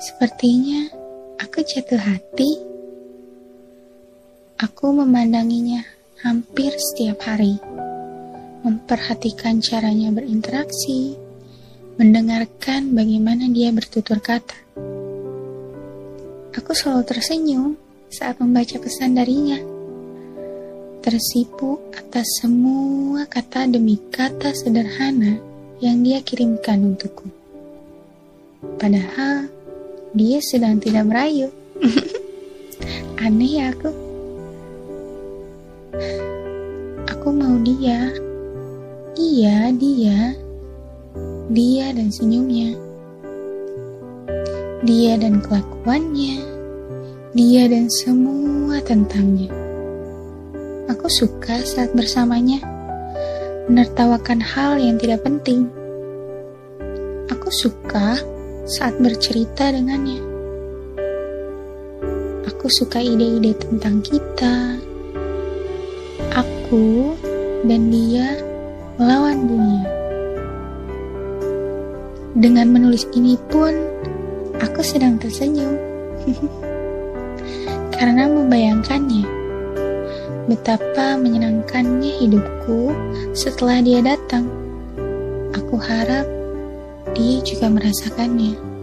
Sepertinya aku jatuh hati. Aku memandanginya hampir setiap hari, memperhatikan caranya berinteraksi, mendengarkan bagaimana dia bertutur kata. Aku selalu tersenyum saat membaca pesan darinya. Tersipu atas semua kata demi kata sederhana yang dia kirimkan untukku. Padahal dia sedang tidak merayu. Aneh ya aku. Aku mau dia. Iya, dia. Dia dan senyumnya. Dia dan kelakuannya. Dia dan semua tentangnya. Aku suka saat bersamanya menertawakan hal yang tidak penting. Aku suka saat bercerita dengannya. Aku suka ide-ide tentang kita. Aku dan dia melawan dunia. Dengan menulis ini pun, aku sedang tersenyum. Karena membayangkannya, betapa menyenangkannya hidupku setelah dia datang. Aku harap dia juga merasakannya.